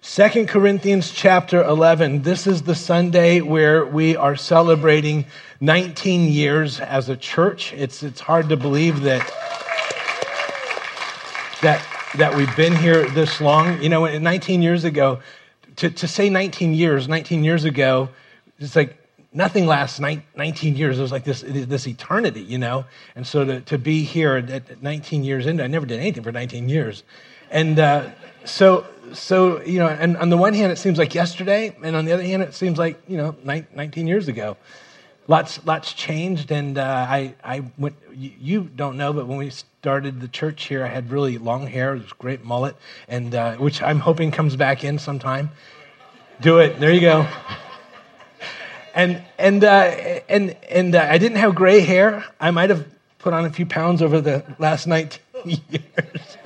Second Corinthians chapter 11. This is the Sunday where we are celebrating 19 years as a church. It's, it's hard to believe that, that, that we've been here this long. You know, 19 years ago, to, to say 19 years, 19 years ago, it's like nothing lasts 19 years. It was like this, this eternity, you know? And so to, to be here at 19 years into, I never did anything for 19 years. And uh, so, so, you know, and on the one hand, it seems like yesterday, and on the other hand, it seems like, you know, 19 years ago. Lots, lots changed, and uh, I, I went, you don't know, but when we started the church here, I had really long hair, it was great mullet, and uh, which I'm hoping comes back in sometime. Do it. There you go and and uh, and and uh, I didn't have gray hair. I might have put on a few pounds over the last 19 years.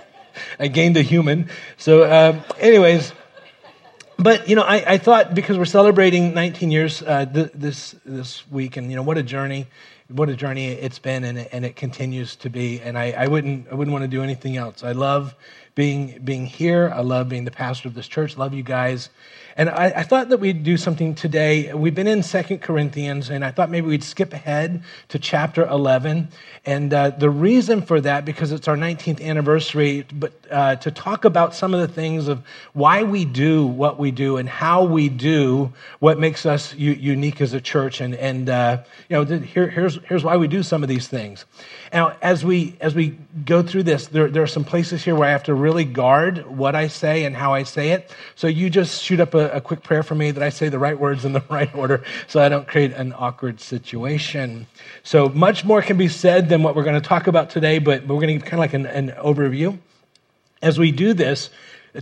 I gained a human. So, uh, anyways, but you know, I, I, thought because we're celebrating 19 years uh, th- this this week, and you know, what a journey, what a journey it's been, and it, and it continues to be. And I, I wouldn't I wouldn't want to do anything else. I love being being here. I love being the pastor of this church. Love you guys. And I, I, thought that we'd do something today. We've been in Second Corinthians, and I thought maybe we'd skip ahead to chapter 11. And uh, the reason for that, because it's our 19th anniversary, but uh, to talk about some of the things of why we do what we do and how we do what makes us u- unique as a church. And, and uh, you know, here, here's, here's why we do some of these things. Now, as we, as we go through this, there, there are some places here where I have to really guard what I say and how I say it. So you just shoot up a, a quick prayer for me that I say the right words in the right order so I don't create an awkward situation. So much more can be said than what we're going to talk about today, but we're going to give kind of like an, an overview. As we do this,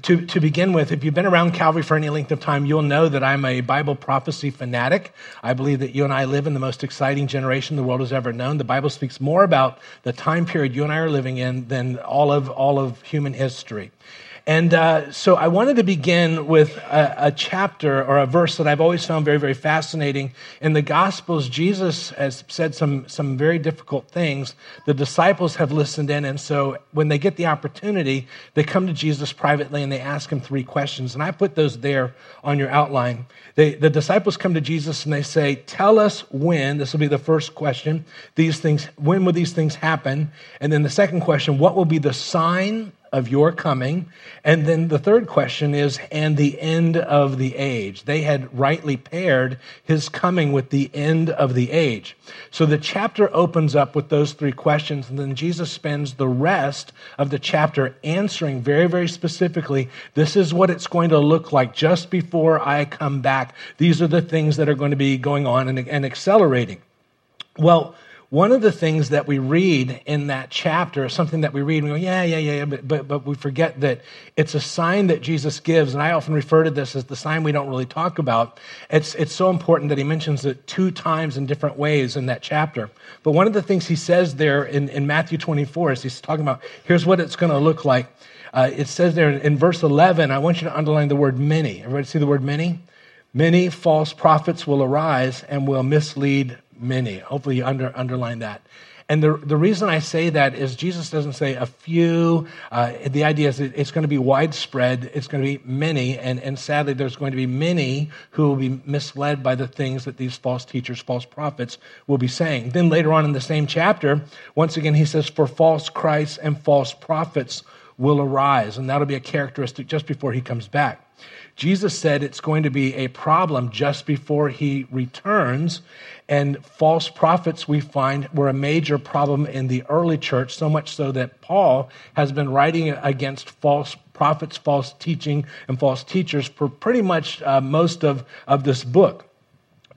to, to begin with, if you've been around Calvary for any length of time, you'll know that I'm a Bible prophecy fanatic. I believe that you and I live in the most exciting generation the world has ever known. The Bible speaks more about the time period you and I are living in than all of, all of human history. And uh, so I wanted to begin with a, a, chapter or a verse that I've always found very, very fascinating. In the Gospels, Jesus has said some, some very difficult things. The disciples have listened in, and so when they get the opportunity, they come to Jesus privately and they ask him three questions. And I put those there on your outline. They, the disciples come to Jesus and they say, Tell us when, this will be the first question, these things, when will these things happen? And then the second question, what will be the sign of your coming. And then the third question is, and the end of the age. They had rightly paired his coming with the end of the age. So the chapter opens up with those three questions, and then Jesus spends the rest of the chapter answering very, very specifically this is what it's going to look like just before I come back. These are the things that are going to be going on and, and accelerating. Well, one of the things that we read in that chapter is something that we read and we go, yeah, yeah, yeah, but, but, but we forget that it's a sign that Jesus gives. And I often refer to this as the sign we don't really talk about. It's, it's so important that he mentions it two times in different ways in that chapter. But one of the things he says there in, in Matthew 24 is he's talking about here's what it's going to look like. Uh, it says there in verse 11, I want you to underline the word many. Everybody see the word many? Many false prophets will arise and will mislead many. Hopefully, you under, underline that. And the, the reason I say that is Jesus doesn't say a few. Uh, the idea is it's going to be widespread, it's going to be many, and, and sadly, there's going to be many who will be misled by the things that these false teachers, false prophets will be saying. Then later on in the same chapter, once again, he says, For false Christs and false prophets will arise. And that'll be a characteristic just before he comes back. Jesus said it's going to be a problem just before he returns. And false prophets, we find, were a major problem in the early church, so much so that Paul has been writing against false prophets, false teaching, and false teachers for pretty much uh, most of, of this book.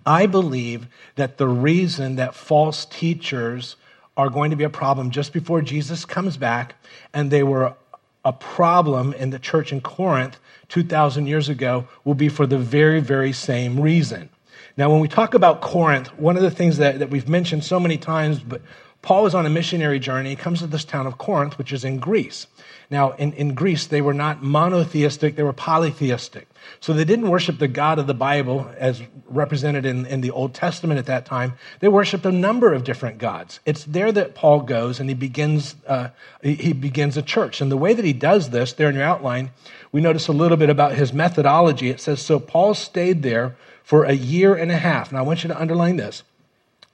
I believe that the reason that false teachers are going to be a problem just before Jesus comes back, and they were a problem in the church in Corinth 2,000 years ago will be for the very, very same reason. Now, when we talk about Corinth, one of the things that, that we've mentioned so many times, but Paul is on a missionary journey. He comes to this town of Corinth, which is in Greece. Now, in, in Greece, they were not monotheistic, they were polytheistic. So they didn't worship the God of the Bible as represented in, in the Old Testament at that time. They worshiped a number of different gods. It's there that Paul goes and he begins, uh, he begins a church. And the way that he does this, there in your outline, we notice a little bit about his methodology. It says, So Paul stayed there for a year and a half. Now, I want you to underline this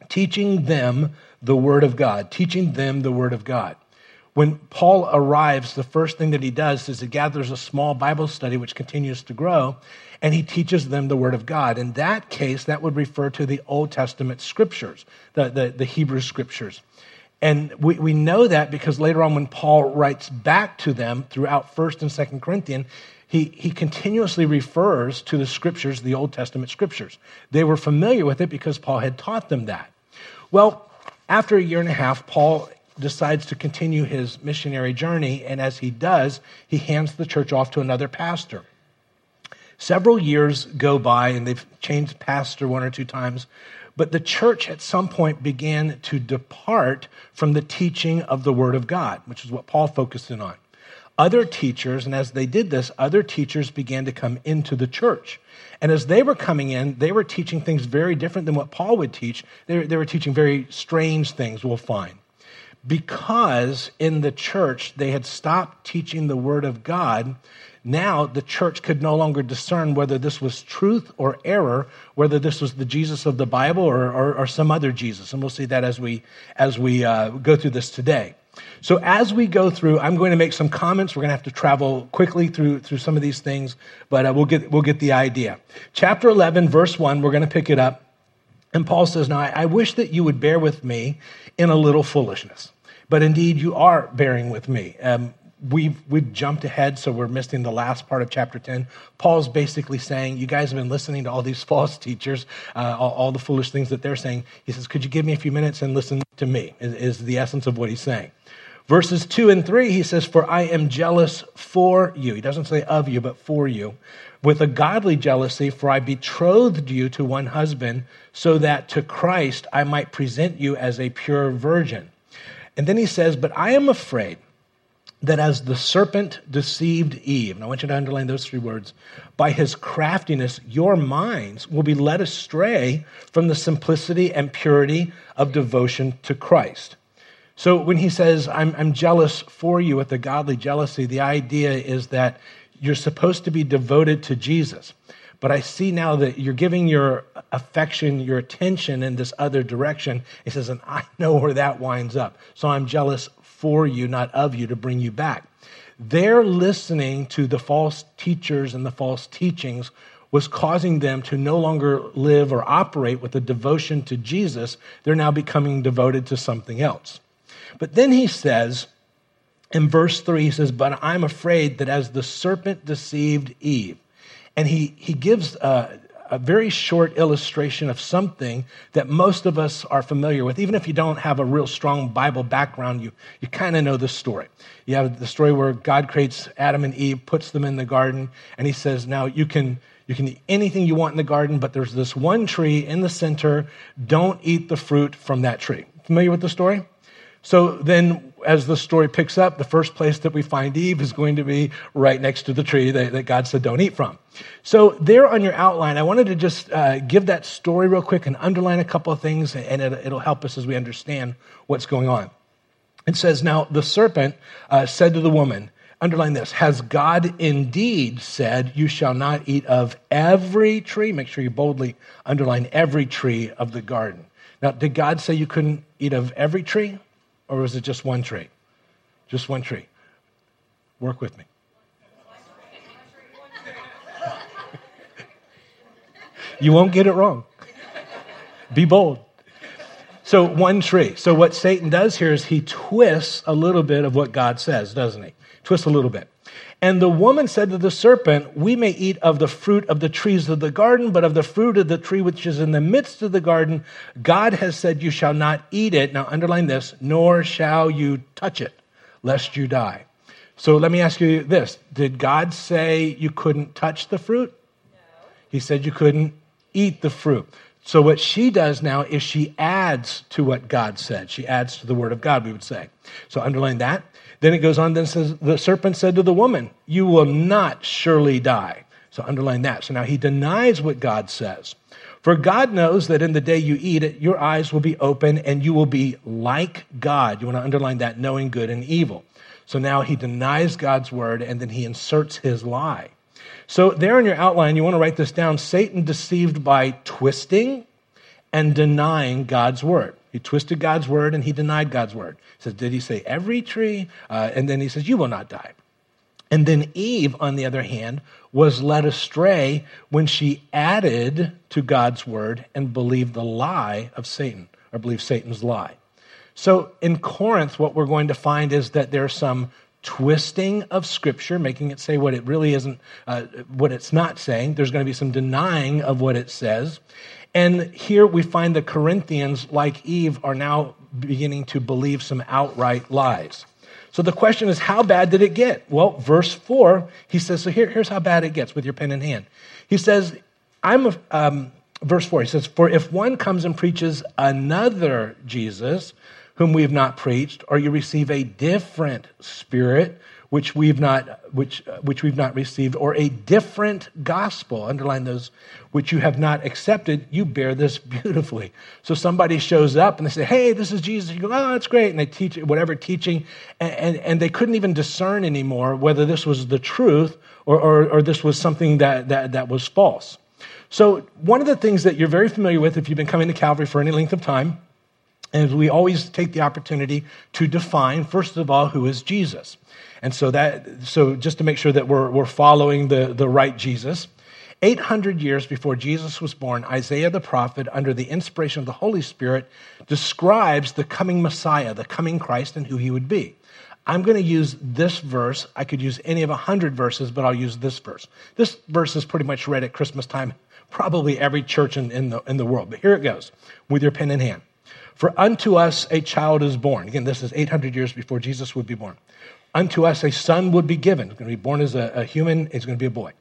teaching them the Word of God, teaching them the Word of God. When Paul arrives, the first thing that he does is he gathers a small Bible study, which continues to grow, and he teaches them the Word of God. In that case, that would refer to the Old Testament scriptures, the, the, the Hebrew scriptures. And we, we know that because later on, when Paul writes back to them throughout 1st and 2nd Corinthians, he, he continuously refers to the scriptures, the Old Testament scriptures. They were familiar with it because Paul had taught them that. Well, after a year and a half, Paul decides to continue his missionary journey, and as he does, he hands the church off to another pastor. Several years go by, and they've changed pastor one or two times, but the church at some point began to depart from the teaching of the Word of God, which is what Paul focused in on. Other teachers, and as they did this, other teachers began to come into the church. And as they were coming in, they were teaching things very different than what Paul would teach. They were, they were teaching very strange things, we'll find because in the church they had stopped teaching the Word of God. Now the church could no longer discern whether this was truth or error, whether this was the Jesus of the Bible or, or, or some other Jesus. And we'll see that as we, as we uh, go through this today. So as we go through, I'm going to make some comments. We're going to have to travel quickly through, through some of these things, but uh, we'll, get, we'll get the idea. Chapter 11, verse 1, we're going to pick it up. And Paul says, Now I, I wish that you would bear with me in a little foolishness. But indeed, you are bearing with me. Um, we've, we've jumped ahead, so we're missing the last part of chapter 10. Paul's basically saying, You guys have been listening to all these false teachers, uh, all, all, the foolish things that they're saying. He says, Could you give me a few minutes and listen to me? Is, is the essence of what he's saying. Verses 2 and 3, he says, For I am jealous for you. He doesn't say of you, but for you. With a godly jealousy, for I betrothed you to one husband, so that to Christ I might present you as a pure virgin. And then he says, But I am afraid that as the serpent deceived Eve, and I want you to underline those three words, by his craftiness, your minds will be led astray from the simplicity and purity of devotion to Christ. So when he says, I'm, I'm jealous for you with a godly jealousy, the idea is that you're supposed to be devoted to Jesus. But I see now that you're giving your affection, your attention in this other direction. He says, and I know where that winds up. So I'm jealous for you, not of you, to bring you back. Their listening to the false teachers and the false teachings was causing them to no longer live or operate with a devotion to Jesus. They're now becoming devoted to something else. But then he says, in verse 3, he says, But I'm afraid that as the serpent deceived Eve, and he, he gives a, a very short illustration of something that most of us are familiar with. Even if you don't have a real strong Bible background, you, you kind of know the story. You have the story where God creates Adam and Eve, puts them in the garden, and he says, Now you can, you can eat anything you want in the garden, but there's this one tree in the center. Don't eat the fruit from that tree. Familiar with the story? So then, as the story picks up, the first place that we find Eve is going to be right next to the tree that, that God said, don't eat from. So, there on your outline, I wanted to just uh, give that story real quick and underline a couple of things, and it, it'll help us as we understand what's going on. It says, Now the serpent uh, said to the woman, underline this, has God indeed said, You shall not eat of every tree? Make sure you boldly underline every tree of the garden. Now, did God say you couldn't eat of every tree? Or was it just one tree? Just one tree. Work with me. you won't get it wrong. Be bold. So, one tree. So, what Satan does here is he twists a little bit of what God says, doesn't he? Twists a little bit. And the woman said to the serpent, We may eat of the fruit of the trees of the garden, but of the fruit of the tree which is in the midst of the garden, God has said, You shall not eat it. Now, underline this, nor shall you touch it, lest you die. So let me ask you this Did God say you couldn't touch the fruit? No. He said you couldn't eat the fruit. So what she does now is she adds to what God said. She adds to the word of God, we would say. So underline that. Then it goes on, then says, the serpent said to the woman, You will not surely die. So underline that. So now he denies what God says. For God knows that in the day you eat it, your eyes will be open and you will be like God. You want to underline that, knowing good and evil. So now he denies God's word and then he inserts his lie. So, there in your outline, you want to write this down Satan deceived by twisting and denying God's word. He twisted God's word and he denied God's word. He says, Did he say every tree? Uh, and then he says, You will not die. And then Eve, on the other hand, was led astray when she added to God's word and believed the lie of Satan, or believed Satan's lie. So in Corinth, what we're going to find is that there's some twisting of scripture, making it say what it really isn't, uh, what it's not saying. There's going to be some denying of what it says. And here we find the Corinthians, like Eve, are now beginning to believe some outright lies. So the question is, how bad did it get? Well, verse 4, he says, so here, here's how bad it gets with your pen in hand. He says, I'm, a, um, verse 4, he says, For if one comes and preaches another Jesus, whom we have not preached, or you receive a different spirit, which we've not which which we've not received or a different gospel underline those which you have not accepted you bear this beautifully. So somebody shows up and they say hey this is jesus. You go oh that's great. And they teach whatever teaching and, and, and they couldn't even discern anymore whether this was the truth or, or, or this was something that, that, that was false. So one of the things that you're very familiar with if you've been coming to calvary for any length of time is we always take the opportunity to define first of all who is jesus and so that so just to make sure that we're, we're following the, the right Jesus, 800 years before Jesus was born, Isaiah the prophet, under the inspiration of the Holy Spirit, describes the coming Messiah, the coming Christ, and who he would be. I'm going to use this verse. I could use any of a hundred verses, but I'll use this verse. This verse is pretty much read at Christmas time, probably every church in, in, the, in the world. But here it goes with your pen in hand. For unto us a child is born. Again, this is 800 years before Jesus would be born. Unto us a son would be given. He's going to be born as a, a human, he's going to be a boy.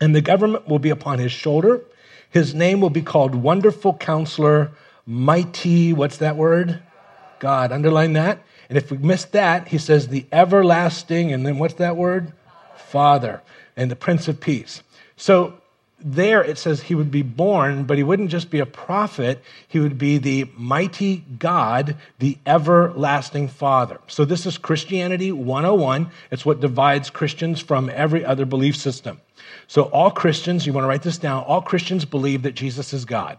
And the government will be upon his shoulder. His name will be called Wonderful Counselor, Mighty, what's that word? God. Underline that. And if we miss that, he says the everlasting, and then what's that word? Father, and the Prince of Peace. So there it says he would be born, but he wouldn't just be a prophet, he would be the mighty God, the everlasting Father. So this is Christianity 101. It's what divides Christians from every other belief system. So all Christians, you want to write this down, all Christians believe that Jesus is God.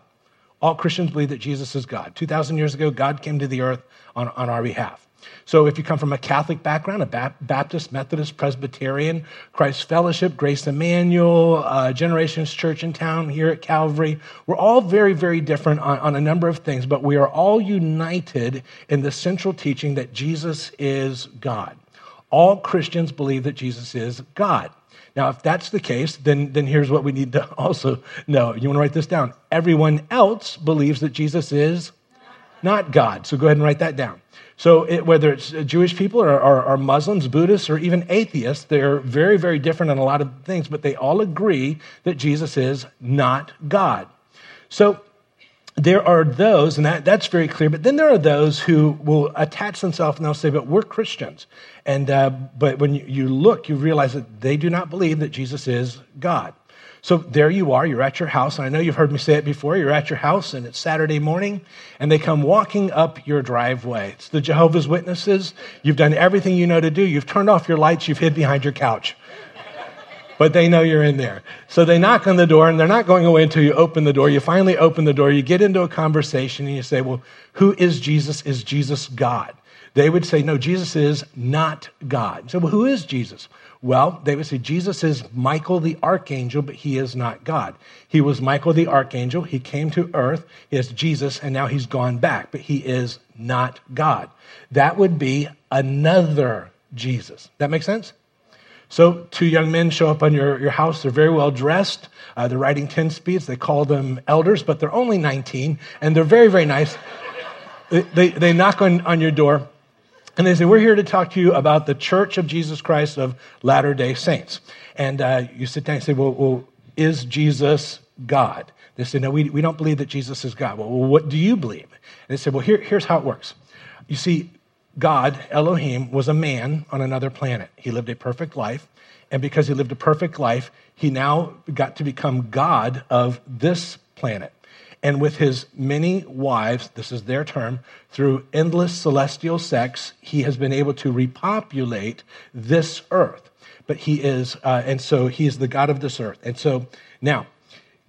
All Christians believe that Jesus is God. 2,000 years ago, God came to the earth on, on our behalf. So if you come from a Catholic background, a Baptist, Methodist, Presbyterian, Christ Fellowship, Grace Emmanuel, uh, Generations Church in town here at Calvary, we're all very, very different on, on a number of things, but we are all united in the central teaching that Jesus is God. All Christians believe that Jesus is God. Now, if that's the case, then, then here's what we need to also know. You want to write this down. Everyone else believes that Jesus is not God. So go ahead and write that down. So, it, whether it's Jewish people or, or, or, Muslims, Buddhists, or even atheists, they're very, very different in a lot of things, but they all agree that Jesus is not God. So, there are those, and that, that's very clear, but then there are those who will attach themselves and they'll say, but we're Christians. And, uh, but when you look, you realize that they do not believe that Jesus is God. So there you are, you're at your house. And I know you've heard me say it before. You're at your house and it's Saturday morning and they come walking up your driveway. It's the Jehovah's Witnesses. You've done everything you know to do. You've turned off your lights, you've hid behind your couch. But they know you're in there. So they knock on the door and they're not going away until you open the door. You finally open the door, you get into a conversation and you say, Well, who is Jesus? Is Jesus God? They would say, No, Jesus is not God. So, well, who is Jesus? Well, they would say Jesus is Michael the archangel, but he is not God. He was Michael the archangel. He came to earth. Is Jesus, and now he's gone back, but he is not God. That would be another Jesus. That makes sense? So, two young men show up on your, your house. They're very well dressed. Uh, they're riding 10 speeds. They call them elders, but they're only 19, and they're very, very nice. they, they, they knock on, on your door. And they say, We're here to talk to you about the Church of Jesus Christ of Latter day Saints. And uh, you sit down and say, well, well, is Jesus God. They say, No, we, we don't believe that Jesus is God. Well, what do you believe? And they said, Well, here, here's how it works. You see, God, Elohim, was a man on another planet. He lived a perfect life. And because he lived a perfect life, he now got to become God of this planet. And with his many wives, this is their term, through endless celestial sex, he has been able to repopulate this earth. But he is, uh, and so he is the God of this earth. And so now,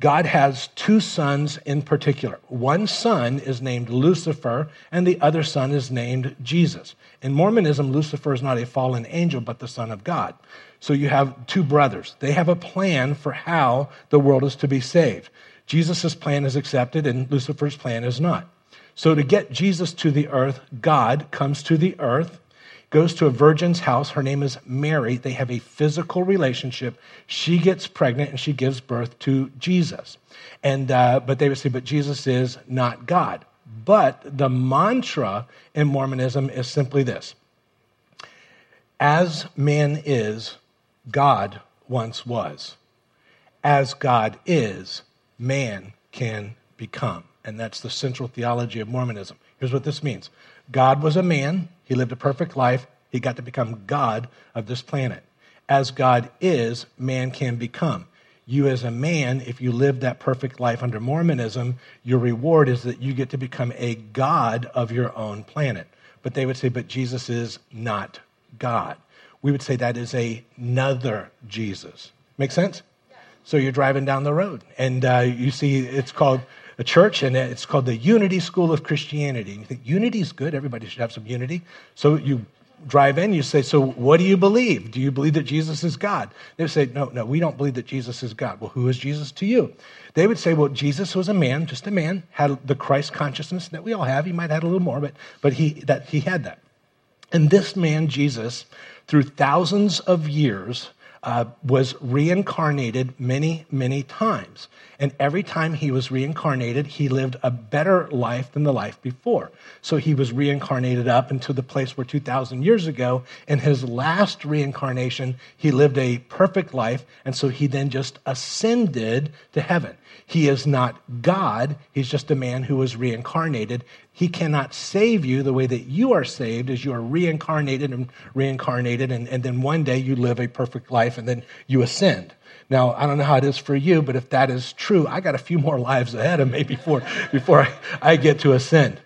God has two sons in particular. One son is named Lucifer, and the other son is named Jesus. In Mormonism, Lucifer is not a fallen angel, but the son of God. So you have two brothers. They have a plan for how the world is to be saved. Jesus' plan is accepted, and Lucifer's plan is not. So to get Jesus to the earth, God comes to the earth goes to a virgin's house. Her name is Mary. They have a physical relationship. She gets pregnant and she gives birth to Jesus. And uh, but they would say, but Jesus is not God. But the mantra in Mormonism is simply this: As man is, God once was. As God is, man can become. And that's the central theology of Mormonism. Here's what this means God was a man, he lived a perfect life, he got to become God of this planet. As God is, man can become. You, as a man, if you live that perfect life under Mormonism, your reward is that you get to become a God of your own planet. But they would say, but Jesus is not God. We would say that is another Jesus. Make sense? So you're driving down the road and uh, you see it's called a church, and it's called the Unity School of Christianity. And you think unity is good, everybody should have some unity. So you drive in, you say, So what do you believe? Do you believe that Jesus is God? They say, No, no, we don't believe that Jesus is God. Well, who is Jesus to you? They would say, Well, Jesus was a man, just a man, had the Christ consciousness that we all have. He might have had a little more, but, but he, that, he had that. And this man, Jesus, through thousands of years, uh, was reincarnated many, many times. And every time he was reincarnated, he lived a better life than the life before. So he was reincarnated up into the place where 2,000 years ago, in his last reincarnation, he lived a perfect life. And so he then just ascended to heaven. He is not God, he's just a man who was reincarnated. He cannot save you the way that you are saved as you are reincarnated and reincarnated, and, and then one day you live a perfect life and then you ascend. Now, I don't know how it is for you, but if that is true, I got a few more lives ahead of me before, before I, I get to ascend.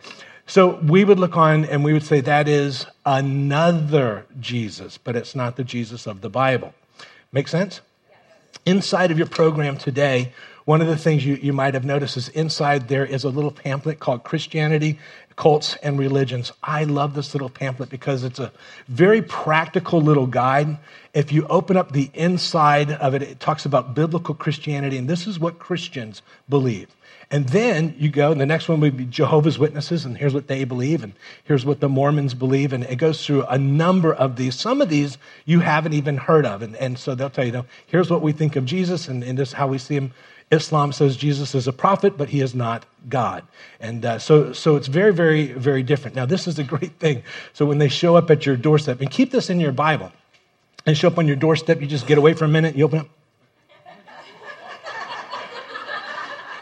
So we would look on and we would say that is another Jesus, but it's not the Jesus of the Bible. Make sense? Inside of your program today, one of the things you, you might have noticed is inside there is a little pamphlet called Christianity, Cults, and Religions. I love this little pamphlet because it's a very practical little guide. If you open up the inside of it, it talks about biblical Christianity, and this is what Christians believe. And then you go, the next one would be Jehovah's Witnesses, and here's what they believe, and here's what the Mormons believe. And it goes through a number of these. Some of these you haven't even heard of. And, and so they'll tell you, know, here's what we think of Jesus, and, and this is how we see him Islam says Jesus is a prophet, but he is not God. And uh, so, so it's very, very, very different. Now, this is a great thing. So when they show up at your doorstep, and keep this in your Bible, and show up on your doorstep, you just get away for a minute, you open up.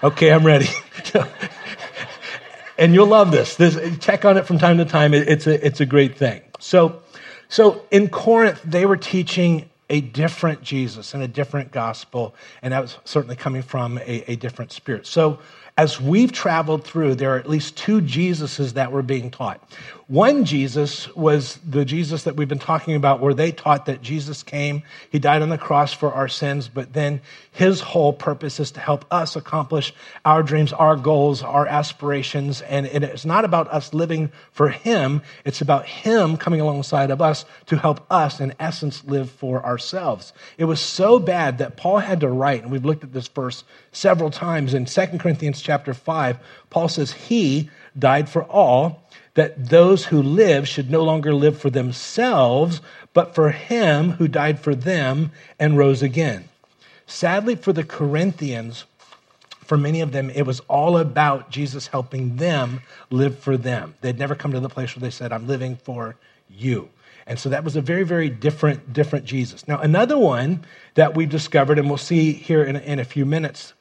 Okay, I'm ready. and you'll love this. this. Check on it from time to time. It, it's, a, it's a great thing. So, so in Corinth, they were teaching a different Jesus and a different gospel, and that was certainly coming from a, a different spirit. So, as we've traveled through, there are at least two Jesuses that were being taught. One Jesus was the Jesus that we've been talking about, where they taught that Jesus came, he died on the cross for our sins, but then his whole purpose is to help us accomplish our dreams, our goals, our aspirations. And it's not about us living for him, it's about him coming alongside of us to help us, in essence, live for ourselves. It was so bad that Paul had to write, and we've looked at this verse several times in 2 Corinthians chapter 5. Paul says, He died for all that those who live should no longer live for themselves, but for him who died for them and rose again. Sadly, for the Corinthians, for many of them, it was all about Jesus helping them live for them. They'd never come to the place where they said, I'm living for you. And so that was a very, very different, different Jesus. Now, another one that we've discovered, and we'll see here in, in a few minutes,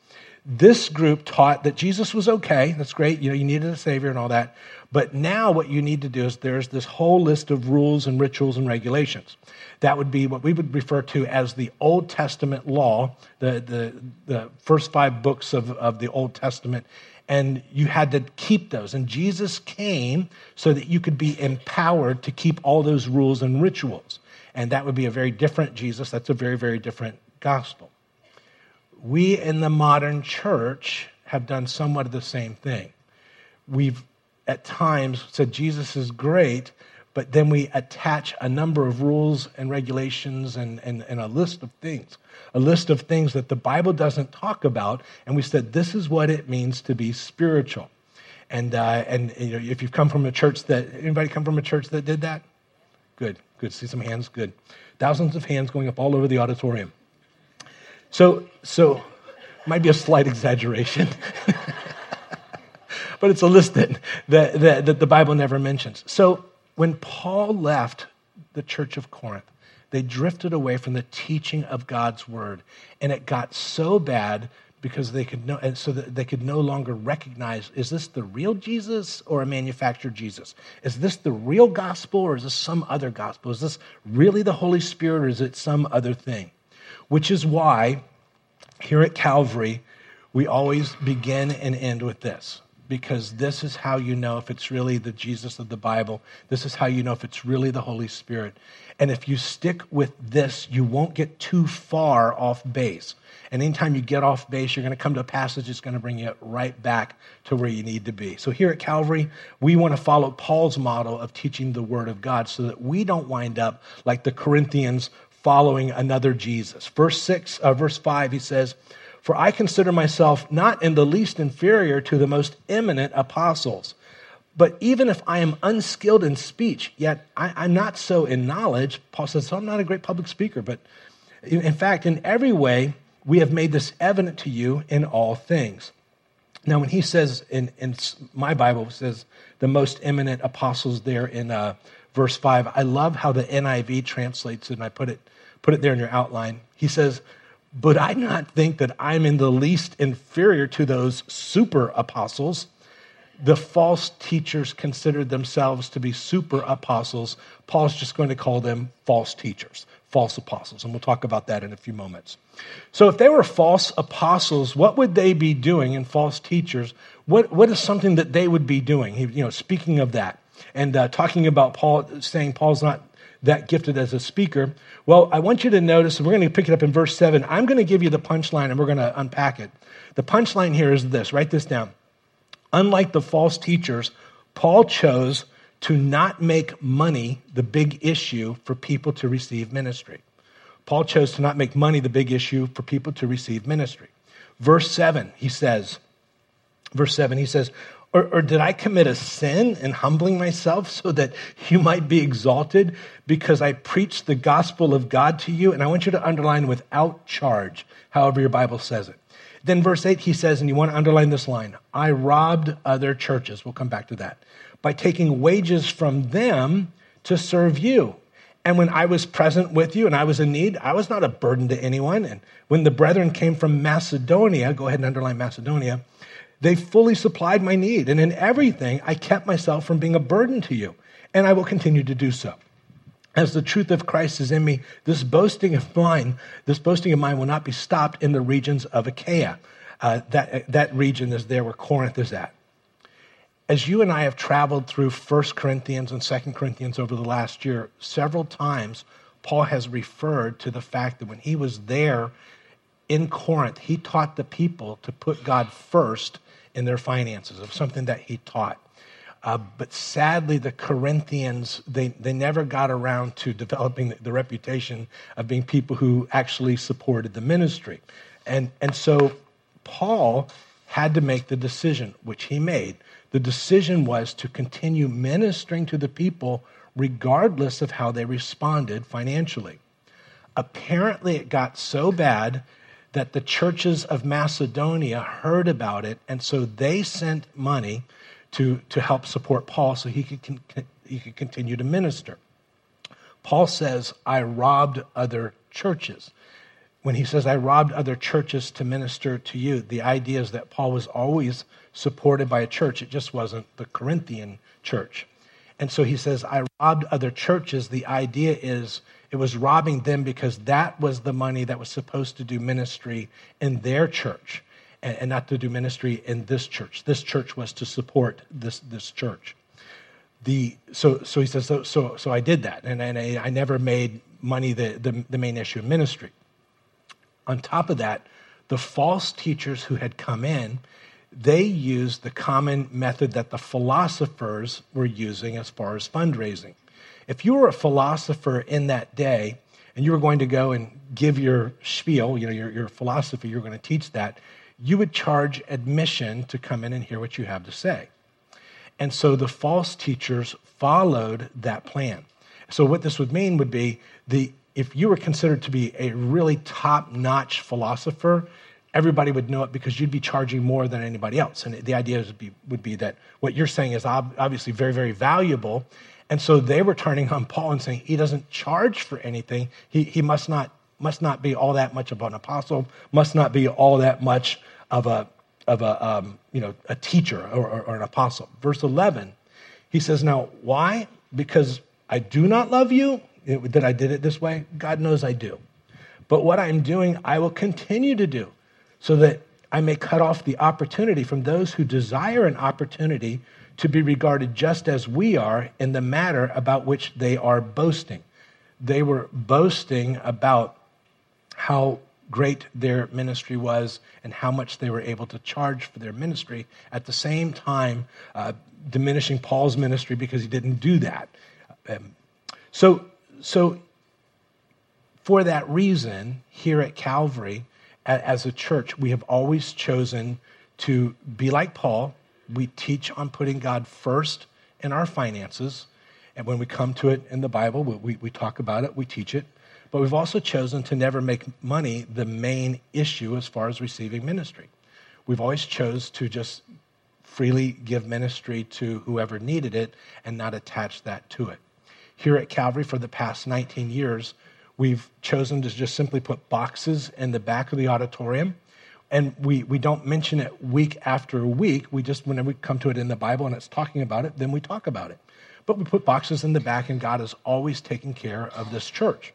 This group taught that Jesus was okay. That's great. You know, you needed a savior and all that. But now what you need to do is there's this whole list of rules and rituals and regulations. That would be what we would refer to as the Old Testament law, the, the, the first five books of, of the Old Testament. And you had to keep those. And Jesus came so that you could be empowered to keep all those rules and rituals. And that would be a very different Jesus. That's a very, very different gospel. We in the modern church have done somewhat of the same thing. We've at times said Jesus is great, but then we attach a number of rules and regulations and, and, and, a list of things, a list of things that the Bible doesn't talk about, and we said this is what it means to be spiritual. And, uh, and you know, if you've come from a church that, anybody come from a church that did that? Good, good. See some hands? Good. Thousands of hands going up all over the auditorium. So, so might be a slight exaggeration. but it's a list that, that, that, that the Bible never mentions. So when Paul left the church of Corinth, they drifted away from the teaching of God's word. And it got so bad because they could know, and so that they could no longer recognize is this the real Jesus or a manufactured Jesus? Is this the real gospel or is this some other gospel? Is this really the Holy Spirit or is it some other thing? Which is why here at Calvary, we always begin and end with this because this is how you know if it's really the Jesus of the Bible. This is how you know if it's really the Holy Spirit. And if you stick with this, you won't get too far off base. And anytime you get off base, you're going to come to a passage that's going to bring you right back to where you need to be. So here at Calvary, we want to follow Paul's model of teaching the Word of God so that we don't wind up like the Corinthians following another Jesus. Verse 6, uh, verse 5, he says, for I consider myself not in the least inferior to the most eminent apostles. But even if I am unskilled in speech, yet I, am not so in knowledge. Paul says, so I'm not a great public speaker, but in, fact, in every way, we have made this evident to you in all things. Now, when he says in, in my Bible, says the most eminent apostles there in uh, verse 5, I love how the NIV translates it, and I put it, put it there in your outline. He says, but I do not think that I'm in the least inferior to those super apostles. The false teachers considered themselves to be super apostles. Paul's just going to call them false teachers, false apostles. And we'll talk about that in a few moments. So, if they were false apostles, what would they be doing? And false teachers, what, what is something that they would be doing? You know, speaking of that and uh, talking about Paul, saying Paul's not that gifted as a speaker. Well, I want you to notice, and we're going to pick it up in verse 7. I'm going to give you the punchline and we're going to unpack it. The punchline here is this write this down. Unlike the false teachers, Paul chose to not make money the big issue for people to receive ministry. Paul chose to not make money the big issue for people to receive ministry. Verse 7, he says, verse 7, he says, or, or, did I commit a sin in humbling myself so that you might be exalted because I preached the gospel of God to you? And I want you to underline without charge, however your Bible says it. Then, verse 8, he says, and you want to underline this line I robbed other churches. We'll come back to that. By taking wages from them to serve you. And when I was present with you and I was in need, I was not a burden to anyone. And when the brethren came from Macedonia, go ahead and underline Macedonia they fully supplied my need. And in everything, I kept myself from being a burden to you. And I will continue to do so. As the truth of Christ is in me, this boasting of mine, this boasting of mine will not be stopped in the regions of Achaia. Uh, that, that region is there where Corinth is at. As you and I have traveled through 1 Corinthians and 2 Corinthians over the last year, several times Paul has referred to the fact that when he was there in Corinth, he taught the people to put God first in their finances, of something that he taught. Uh, but sadly, the Corinthians, they, they never got around to developing the, the, reputation of being people who actually supported the ministry. And, and so Paul had to make the decision, which he made. The decision was to continue ministering to the people regardless of how they responded financially. Apparently, it got so bad that the churches of Macedonia heard about it, and so they sent money to, to help support Paul so he could, con- he could continue to minister. Paul says, I robbed other churches. when he says, I robbed other churches to minister to you, the idea is that Paul was always supported by a church. It just wasn't the Corinthian church. And so he says, I robbed other churches. The idea is it was robbing them because that was the money that was supposed to do ministry in their church and, and not to do ministry in this church. This church was to support this, this church. The, so, so he says, so, so, so I did that, and, and I, I never made money the, the, the main issue of ministry. On top of that, the false teachers who had come in they used the common method that the philosophers were using as far as fundraising. If you were a philosopher in that day and you were going to go and give your spiel, you know, your, your philosophy, you were going to teach that, you would charge admission to come in and hear what you have to say. And so the false teachers followed that plan. So what this would mean would be the if you were considered to be a really top-notch philosopher, everybody would know it because you'd be charging more than anybody else. And the idea would be, would be that what you're saying is ob- obviously very, very valuable. And so they were turning on Paul and saying he doesn't charge for anything. He, he must, not, must not be all that much of an apostle, must not be all that much of a, of a, um, you know, a teacher or, or, or an apostle. Verse 11, he says, Now, why? Because I do not love you? That I did it this way? God knows I do. But what I'm doing, I will continue to do so that I may cut off the opportunity from those who desire an opportunity to be regarded just as we are in the matter about which they are boasting. They were boasting about how great their ministry was and how much they were able to charge for their ministry, at the same time, uh, diminishing Paul's ministry because he didn't do that. Um, so, so, for that reason, here at Calvary, as a church, we have always chosen to be like Paul. We teach on putting God first in our finances. And when we come to it in the Bible, we, we talk about it, we teach it. But we've also chosen to never make money the main issue as far as receiving ministry. We've always chose to just freely give ministry to whoever needed it and not attach that to it. Here at Calvary for the past 19 years, We've chosen to just simply put boxes in the back of the auditorium. And we, we don't mention it week after week. We just, whenever we come to it in the Bible and it's talking about it, then we talk about it. But we put boxes in the back, and God is always taking care of this church.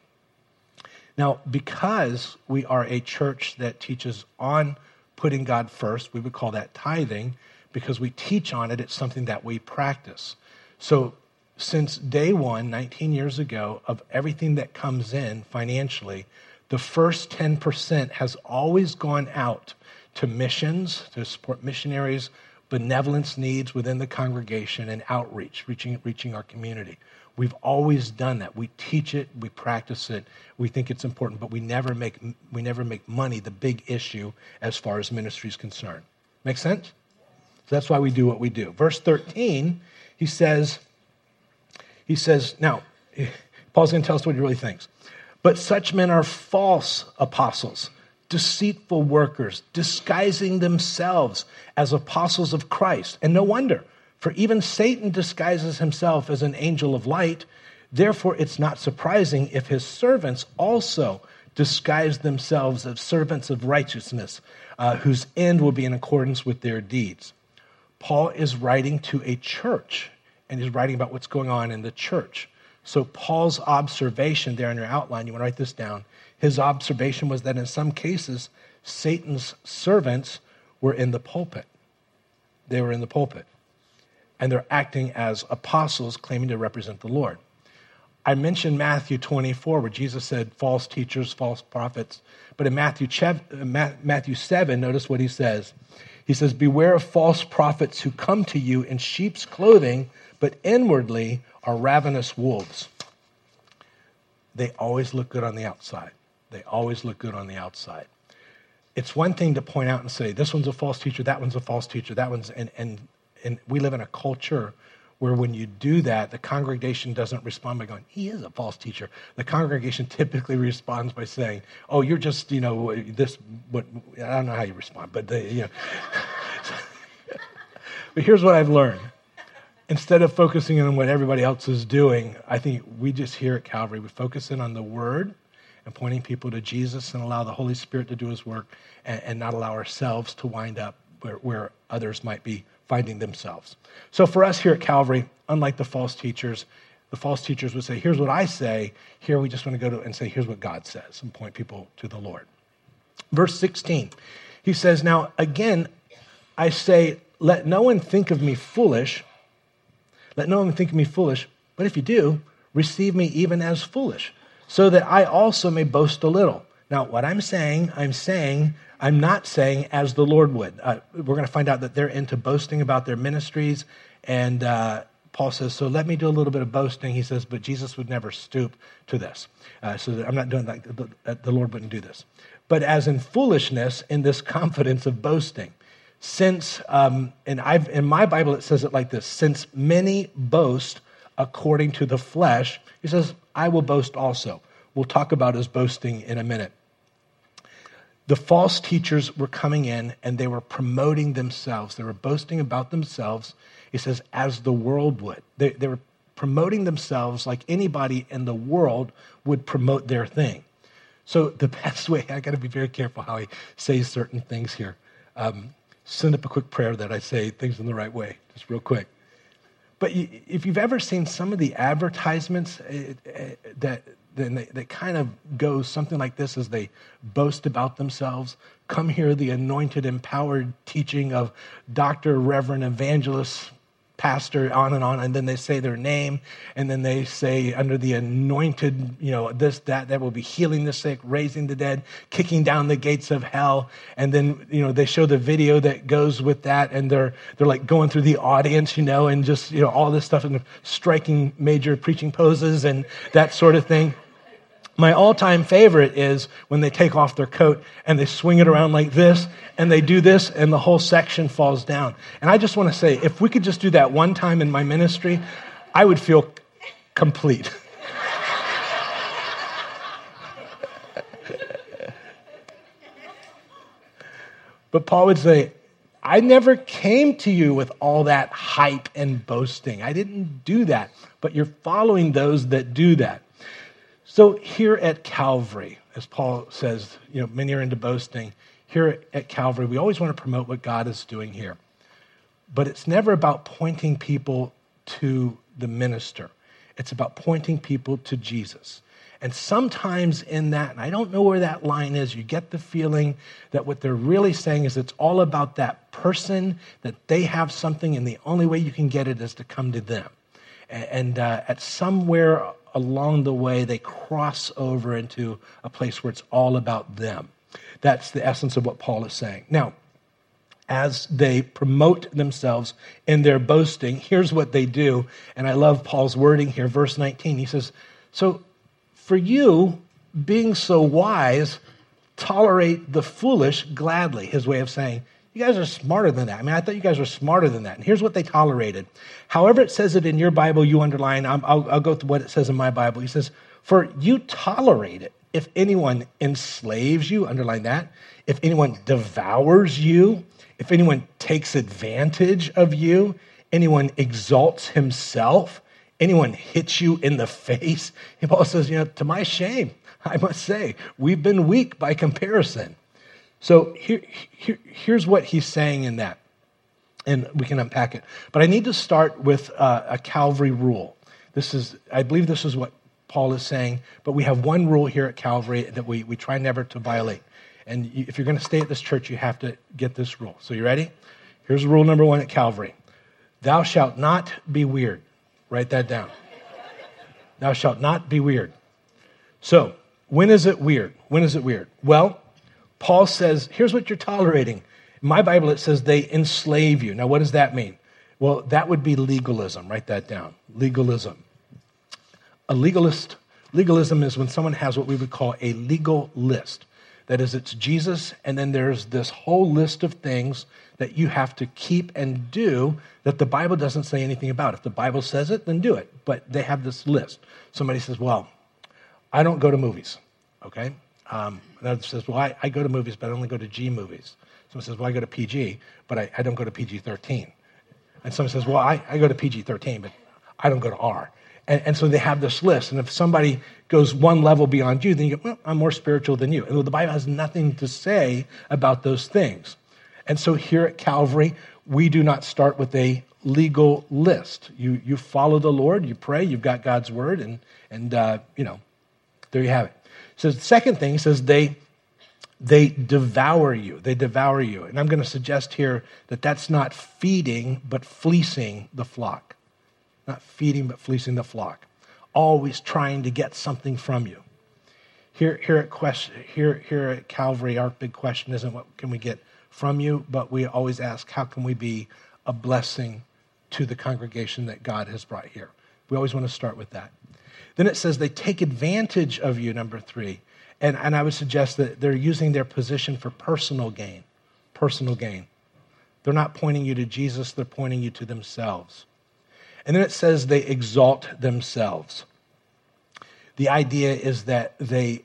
Now, because we are a church that teaches on putting God first, we would call that tithing. Because we teach on it, it's something that we practice. So since day one, 19 years ago, of everything that comes in financially, the first 10% has always gone out to missions, to support missionaries, benevolence needs within the congregation, and outreach, reaching, reaching our community. We've always done that. We teach it, we practice it, we think it's important, but we never make, we never make money the big issue as far as ministry is concerned. Make sense? So that's why we do what we do. Verse 13, he says, he says, now, Paul's going to tell us what he really thinks. But such men are false apostles, deceitful workers, disguising themselves as apostles of Christ. And no wonder, for even Satan disguises himself as an angel of light. Therefore, it's not surprising if his servants also disguise themselves as servants of righteousness, uh, whose end will be in accordance with their deeds. Paul is writing to a church and he's writing about what's going on in the church. So, Paul's observation there in your outline, you want to write this down. His observation was that in some cases, Satan's servants were in the pulpit. They were in the pulpit. And they're acting as apostles claiming to represent the Lord. I mentioned Matthew 24, where Jesus said false teachers, false prophets. But in Matthew, uh, Matthew 7, notice what he says. He says, Beware of false prophets who come to you in sheep's clothing, but inwardly are ravenous wolves. They always look good on the outside. They always look good on the outside. It's one thing to point out and say, this one's a false teacher, that one's a false teacher, that one's, and, and, and we live in a culture where when you do that, the congregation doesn't respond by going, he is a false teacher. The congregation typically responds by saying, oh, you're just, you know, this, what, I don't know how you respond, but, they, you know. but here's what I've learned instead of focusing on what everybody else is doing, I think we just here at Calvary, we focus in on the word and pointing people to Jesus and allow the Holy Spirit to do his work and, and not allow ourselves to wind up where, where others might be finding themselves. So for us here at Calvary, unlike the false teachers, the false teachers would say, Here's what I say. Here we just want to go to and say, Here's what God says, and point people to the Lord. Verse 16, he says, Now again, I say, Let no one think of me foolish. Let no one think of me foolish, but if you do, receive me even as foolish, so that I also may boast a little. Now, what I'm saying, I'm saying, I'm not saying as the Lord would. Uh, we're going to find out that they're into boasting about their ministries and uh, Paul says, So let me do a little bit of boasting. He says, But Jesus would never stoop to this. Uh, so I'm not doing that. the, the Lord wouldn't do this. But as in foolishness, in this confidence of boasting. Since, um, and I've, in my Bible, it says it like this since many boast according to the flesh, he says, I will boast also. We'll talk about his boasting in a minute. The false teachers were coming in and they were promoting themselves. They were boasting about themselves he says, as the world would. They, they were promoting themselves like anybody in the world would promote their thing. So the best way, I got to be very careful how I say certain things here. Um, send up a quick prayer that I say things in the right way, just real quick. But if you've ever seen some of the advertisements eh, eh, that then they, they kind of go something like this as they boast about themselves. Come hear the anointed, empowered teaching of Dr. Reverend Evangelist pastor, on and on, and then they say their name, and then they say under the anointed, you know, this, that, that will be healing the sick, raising the dead, kicking down the gates of hell, and then you know they show the video that goes with that, and they're they're like going through the audience, you know, and just you know all this stuff and striking major preaching poses and that sort of thing. My all time favorite is when they take off their coat and they swing it around like this, and they do this, and the whole section falls down. And I just want to say, if we could just do that one time in my ministry, I would feel complete. but Paul would say, I never came to you with all that hype and boasting. I didn't do that. But you're following those that do that. So here at Calvary, as Paul says, you know, many are into boasting. Here at Calvary, we always want to promote what God is doing here. But it's never about pointing people to the minister. It's about pointing people to Jesus. And sometimes in that, and I don't know where that line is, you get the feeling that what they're really saying is it's all about that person, that they have something, and the only way you can get it is to come to them. And uh, at somewhere along the way, they cross over into a place where it's all about them. That's the essence of what Paul is saying. Now, as they promote themselves in their boasting, here's what they do. And I love Paul's wording here, verse 19. He says, So for you, being so wise, tolerate the foolish gladly. His way of saying, you guys are smarter than that. I mean, I thought you guys were smarter than that. And here's what they tolerated. However, it says it in your Bible, you underline, I'll, I'll, go through what it says in my Bible. He says, For you tolerate it. If anyone enslaves you, underline that. If anyone devours you, if anyone takes advantage of you, anyone exalts himself, anyone hits you in the face, He Paul says, you know, to my shame, I must say, we've been weak by comparison. So here, here, here's what he's saying in that, and we can unpack it. But I need to start with uh, a Calvary rule. This is, I believe this is what Paul is saying, but we have one rule here at Calvary that we, we try never to violate. And if you're going to stay at this church, you have to get this rule. So you ready? Here's rule number one at Calvary Thou shalt not be weird. Write that down. Thou shalt not be weird. So, when is it weird? When is it weird? Well, Paul says, here's what you're tolerating. In my Bible, it says they enslave you. Now, what does that mean? Well, that would be legalism. Write that down. Legalism. A legalist, legalism is when someone has what we would call a legal list. That is, it's Jesus, and then there's this whole list of things that you have to keep and do that the Bible doesn't say anything about. If the Bible says it, then do it. But they have this list. Somebody says, Well, I don't go to movies, okay? Um, another says, well, I, I, go to movies, but I only go to G movies. Someone says, well, I go to PG, but I, I don't go to PG 13. And someone says, well, I, I go to PG 13, but I don't go to R. And, and so they have this list. And if somebody goes one level beyond you, then you go, well, I'm more spiritual than you. And the Bible has nothing to say about those things. And so here at Calvary, we do not start with a legal list. You, you follow the Lord, you pray, you've got God's word, and, and uh, you know, there you have it. So the second thing says they, they devour you. They devour you. And I'm going to suggest here that that's not feeding, but fleecing the flock. Not feeding, but fleecing the flock. Always trying to get something from you. Here, here, at, here, here at Calvary, our big question isn't what can we get from you, but we always ask, how can we be a blessing to the congregation that God has brought here? We always want to start with that. Then it says they take advantage of you, number three. And, and I would suggest that they're using their position for personal gain. Personal gain. They're not pointing you to Jesus, they're pointing you to themselves. And then it says they exalt themselves. The idea is that they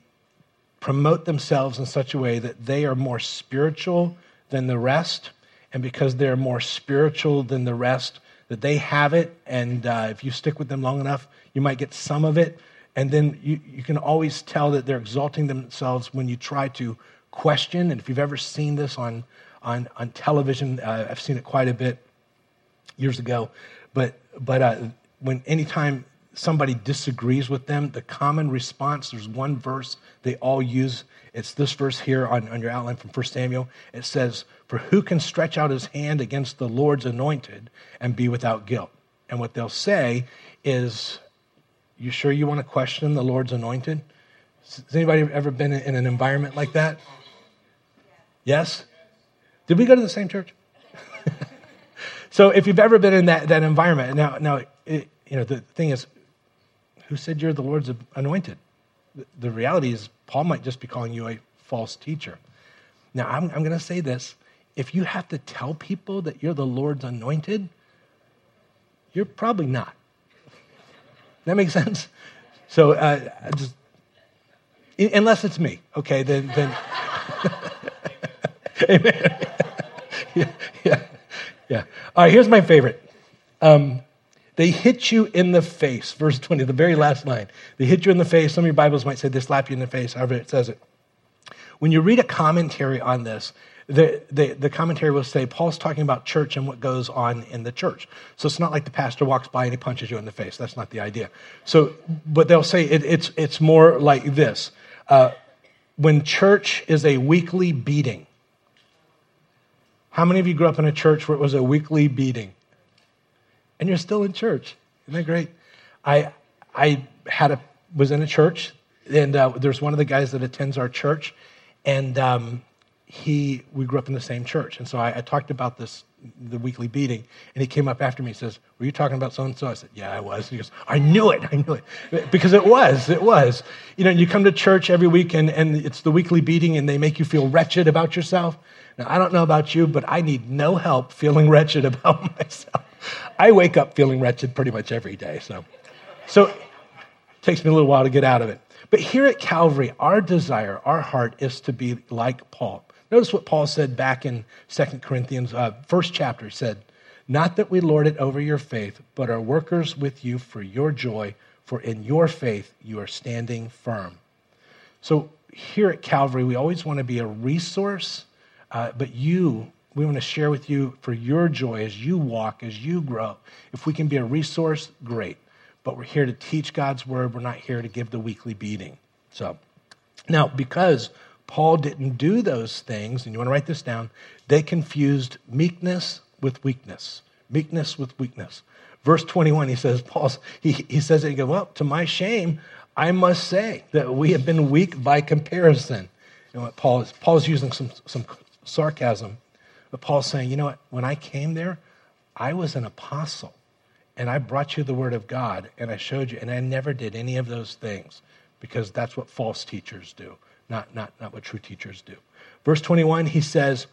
promote themselves in such a way that they are more spiritual than the rest. And because they're more spiritual than the rest, that they have it. And uh, if you stick with them long enough, you might get some of it. And then you, you can always tell that they're exalting themselves when you try to question. And if you've ever seen this on, on, on television, uh, I've seen it quite a bit years ago. But, but uh, when anytime somebody disagrees with them, the common response, there's one verse they all use. It's this verse here on, on your outline from 1 Samuel. It says, For who can stretch out his hand against the Lord's anointed and be without guilt? And what they'll say is, You sure you want to question the Lord's anointed? Has anybody ever been in an environment like that? Yes? Did we go to the same church? so if you've ever been in that, that environment, now, now it, you know, the thing is, who said you're the Lord's anointed? The reality is, Paul might just be calling you a false teacher. Now, I'm, I'm going to say this. If you have to tell people that you're the Lord's anointed, you're probably not. That makes sense? So, uh, just, unless it's me, okay, then. then Amen. yeah, yeah, yeah. All right, here's my favorite. Um, they hit you in the face. Verse 20, the very last line. They hit you in the face. Some of your Bibles might say they slap you in the face, however it says it. When you read a commentary on this, the, the, the, commentary will say Paul's talking about church and what goes on in the church. So it's not like the pastor walks by and he punches you in the face. That's not the idea. So, but they'll say it, it's, it's more like this. Uh, when church is a weekly beating, how many of you grew up in a church where it was a weekly beating? and you're still in church. Isn't that great? I, I had a, was in a church, and uh, there's one of the guys that attends our church, and um, he, we grew up in the same church. And so I, I, talked about this, the weekly beating, and he came up after me and says, Were you talking about so and so? I said, Yeah, I was. he goes, I knew it. I knew it. Because it was. It was. You know, you come to church every week, and, and it's the weekly beating, and they make you feel wretched about yourself. Now, I don't know about you, but I need no help feeling wretched about myself. I wake up feeling wretched pretty much every day. So, so it takes me a little while to get out of it. But here at Calvary, our desire, our heart is to be like Paul. Notice what Paul said back in 2 Corinthians, uh, first chapter. He said, Not that we lord it over your faith, but are workers with you for your joy, for in your faith you are standing firm. So here at Calvary, we always want to be a resource, uh, but you we want to share with you for your joy as you walk, as you grow. If we can be a resource, great. But we're here to teach God's word. We're not here to give the weekly beating. So, now, because Paul didn't do those things, and you want to write this down, they confused meekness with weakness. Meekness with weakness. Verse 21, he says, Paul, he, he says it, he goes, Well, to my shame, I must say that we have been weak by comparison. And what Paul is, Paul's using some, some sarcasm but Paul's saying, you know what? When I came there, I was an apostle and I brought you the word of God and I showed you, and I never did any of those things because that's what false teachers do, not, not, not what true teachers do. Verse 21, he says,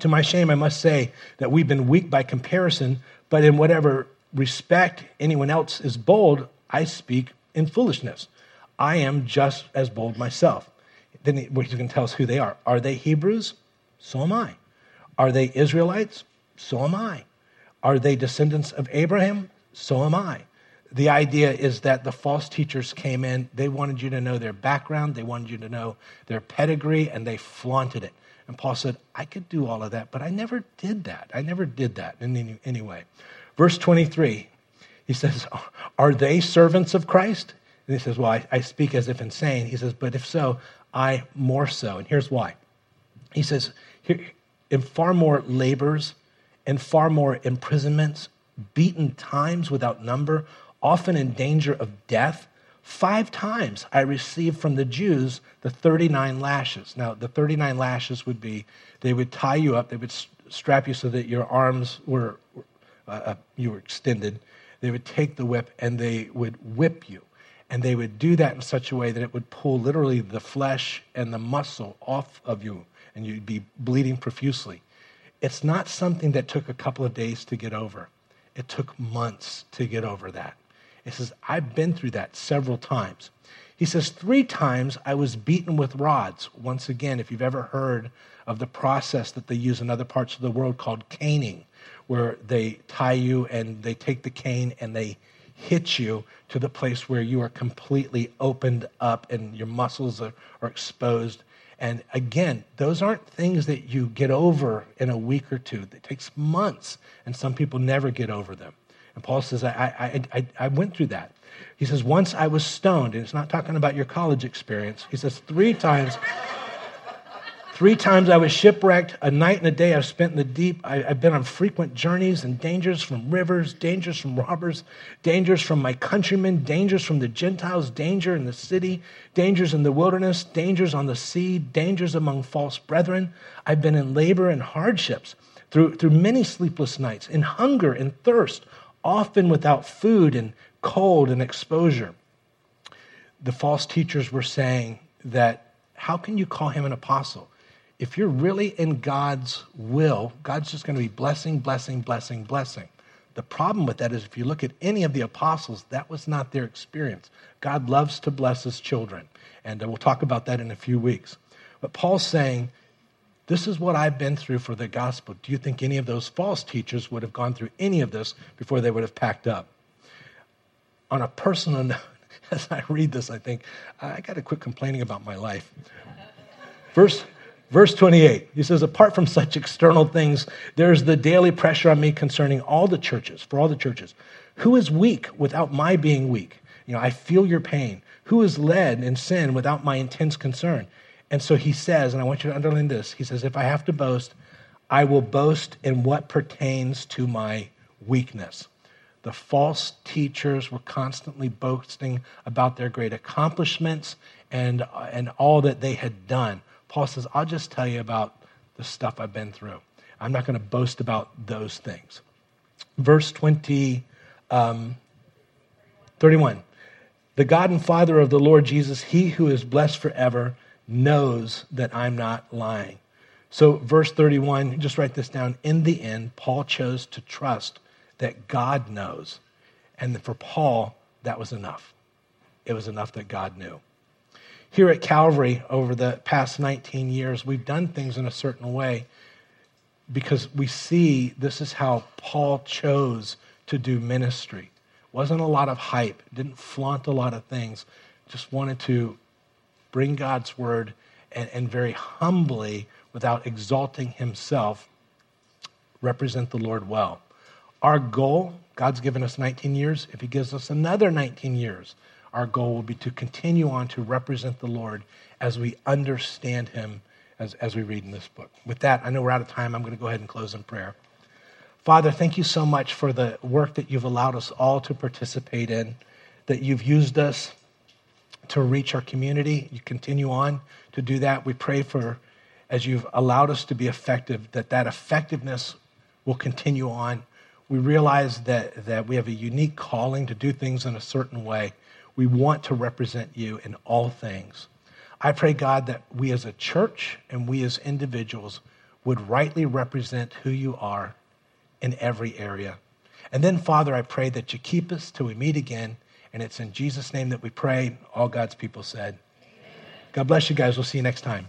To my shame, I must say that we've been weak by comparison, but in whatever respect anyone else is bold, I speak in foolishness. I am just as bold myself. Then he's going to tell us who they are. Are they Hebrews? So am I. Are they Israelites? So am I. Are they descendants of Abraham? So am I. the idea is that the false teachers came in, they wanted you to know their background, they wanted you to know their pedigree, and they flaunted it. And Paul said, I could do all of that, but I never did that. I never did that in any, any way. Verse 23, he says, Are they servants of Christ? And he says, Well, I, I speak as if insane. He says, But if so, I more so. And here's why. He says, In far more labors and far more imprisonments, beaten times without number, often in danger of death. Five times I received from the Jews the 39 lashes. Now, the 39 lashes would be they would tie you up, they would strap you so that your arms were, uh, uh, you were extended. They would take the whip and they would whip you. And they would do that in such a way that it would pull literally the flesh and the muscle off of you, and you'd be bleeding profusely. It's not something that took a couple of days to get over. It took months to get over that. He says, I've been through that several times. He says, Three times I was beaten with rods. Once again, if you've ever heard of the process that they use in other parts of the world called caning, where they tie you and they take the cane and they hit you to the place where you are completely opened up and your muscles are, are exposed. And again, those aren't things that you get over in a week or two. It takes months, and some people never get over them. And Paul says, I, I, I, I went through that. He says, once I was stoned, and it's not talking about your college experience. He says, three times, three times I was shipwrecked. A night and a day I've spent in the deep. I, have been on frequent journeys and dangers from rivers, dangers from robbers, dangers from my countrymen, dangers from the Gentiles, danger in the city, dangers in the wilderness, dangers on the sea, dangers among false brethren. I've been in labor and hardships through, through many sleepless nights, in hunger and thirst often without food and cold and exposure. The false teachers were saying that how can you call him an apostle? If you're really in God's will, God's just going to be blessing, blessing, blessing, blessing. The problem with that is if you look at any of the apostles, that was not their experience. God loves to bless his children. And we'll talk about that in a few weeks. But Paul's saying, this is what I've been through for the gospel. Do you think any of those false teachers would have gone through any of this before they would have packed up? On a personal note, as I read this, I think, I got to quit complaining about my life. Verse, verse 28, he says, Apart from such external things, there's the daily pressure on me concerning all the churches, for all the churches. Who is weak without my being weak? You know, I feel your pain. Who is led in sin without my intense concern? And so he says, and I want you to underline this he says, if I have to boast, I will boast in what pertains to my weakness. The false teachers were constantly boasting about their great accomplishments and, and all that they had done. Paul says, I'll just tell you about the stuff I've been through. I'm not going to boast about those things. Verse 20, um, 31. The God and Father of the Lord Jesus, he who is blessed forever, knows that I'm not lying. So, verse 31, just write this down. In the end, Paul chose to trust that God knows. And for Paul, that was enough. It was enough that God knew. Here at Calvary, over the past 19 years, we've done things in a certain way because we see this is how Paul chose to do ministry. Wasn't a lot of hype, didn't flaunt a lot of things, just wanted to bring God's word and, and very humbly, without exalting himself, represent the Lord well. Our goal, God's given us 19 years. If he gives us another 19 years, our goal will be to continue on to represent the Lord as we understand him as, as we read in this book. With that, I know we're out of time. I'm going to go ahead and close in prayer. Father, thank you so much for the work that you've allowed us all to participate in, that you've used us to reach our community. You continue on to do that. We pray for, as you've allowed us to be effective, that that effectiveness will continue on. We realize that, that we have a unique calling to do things in a certain way. We want to represent you in all things. I pray, God, that we as a church and we as individuals would rightly represent who you are in every area. And then, Father, I pray that you keep us till we meet again and it's in Jesus' name that we pray. All God's people said. Amen. God bless you guys. We'll see you next time.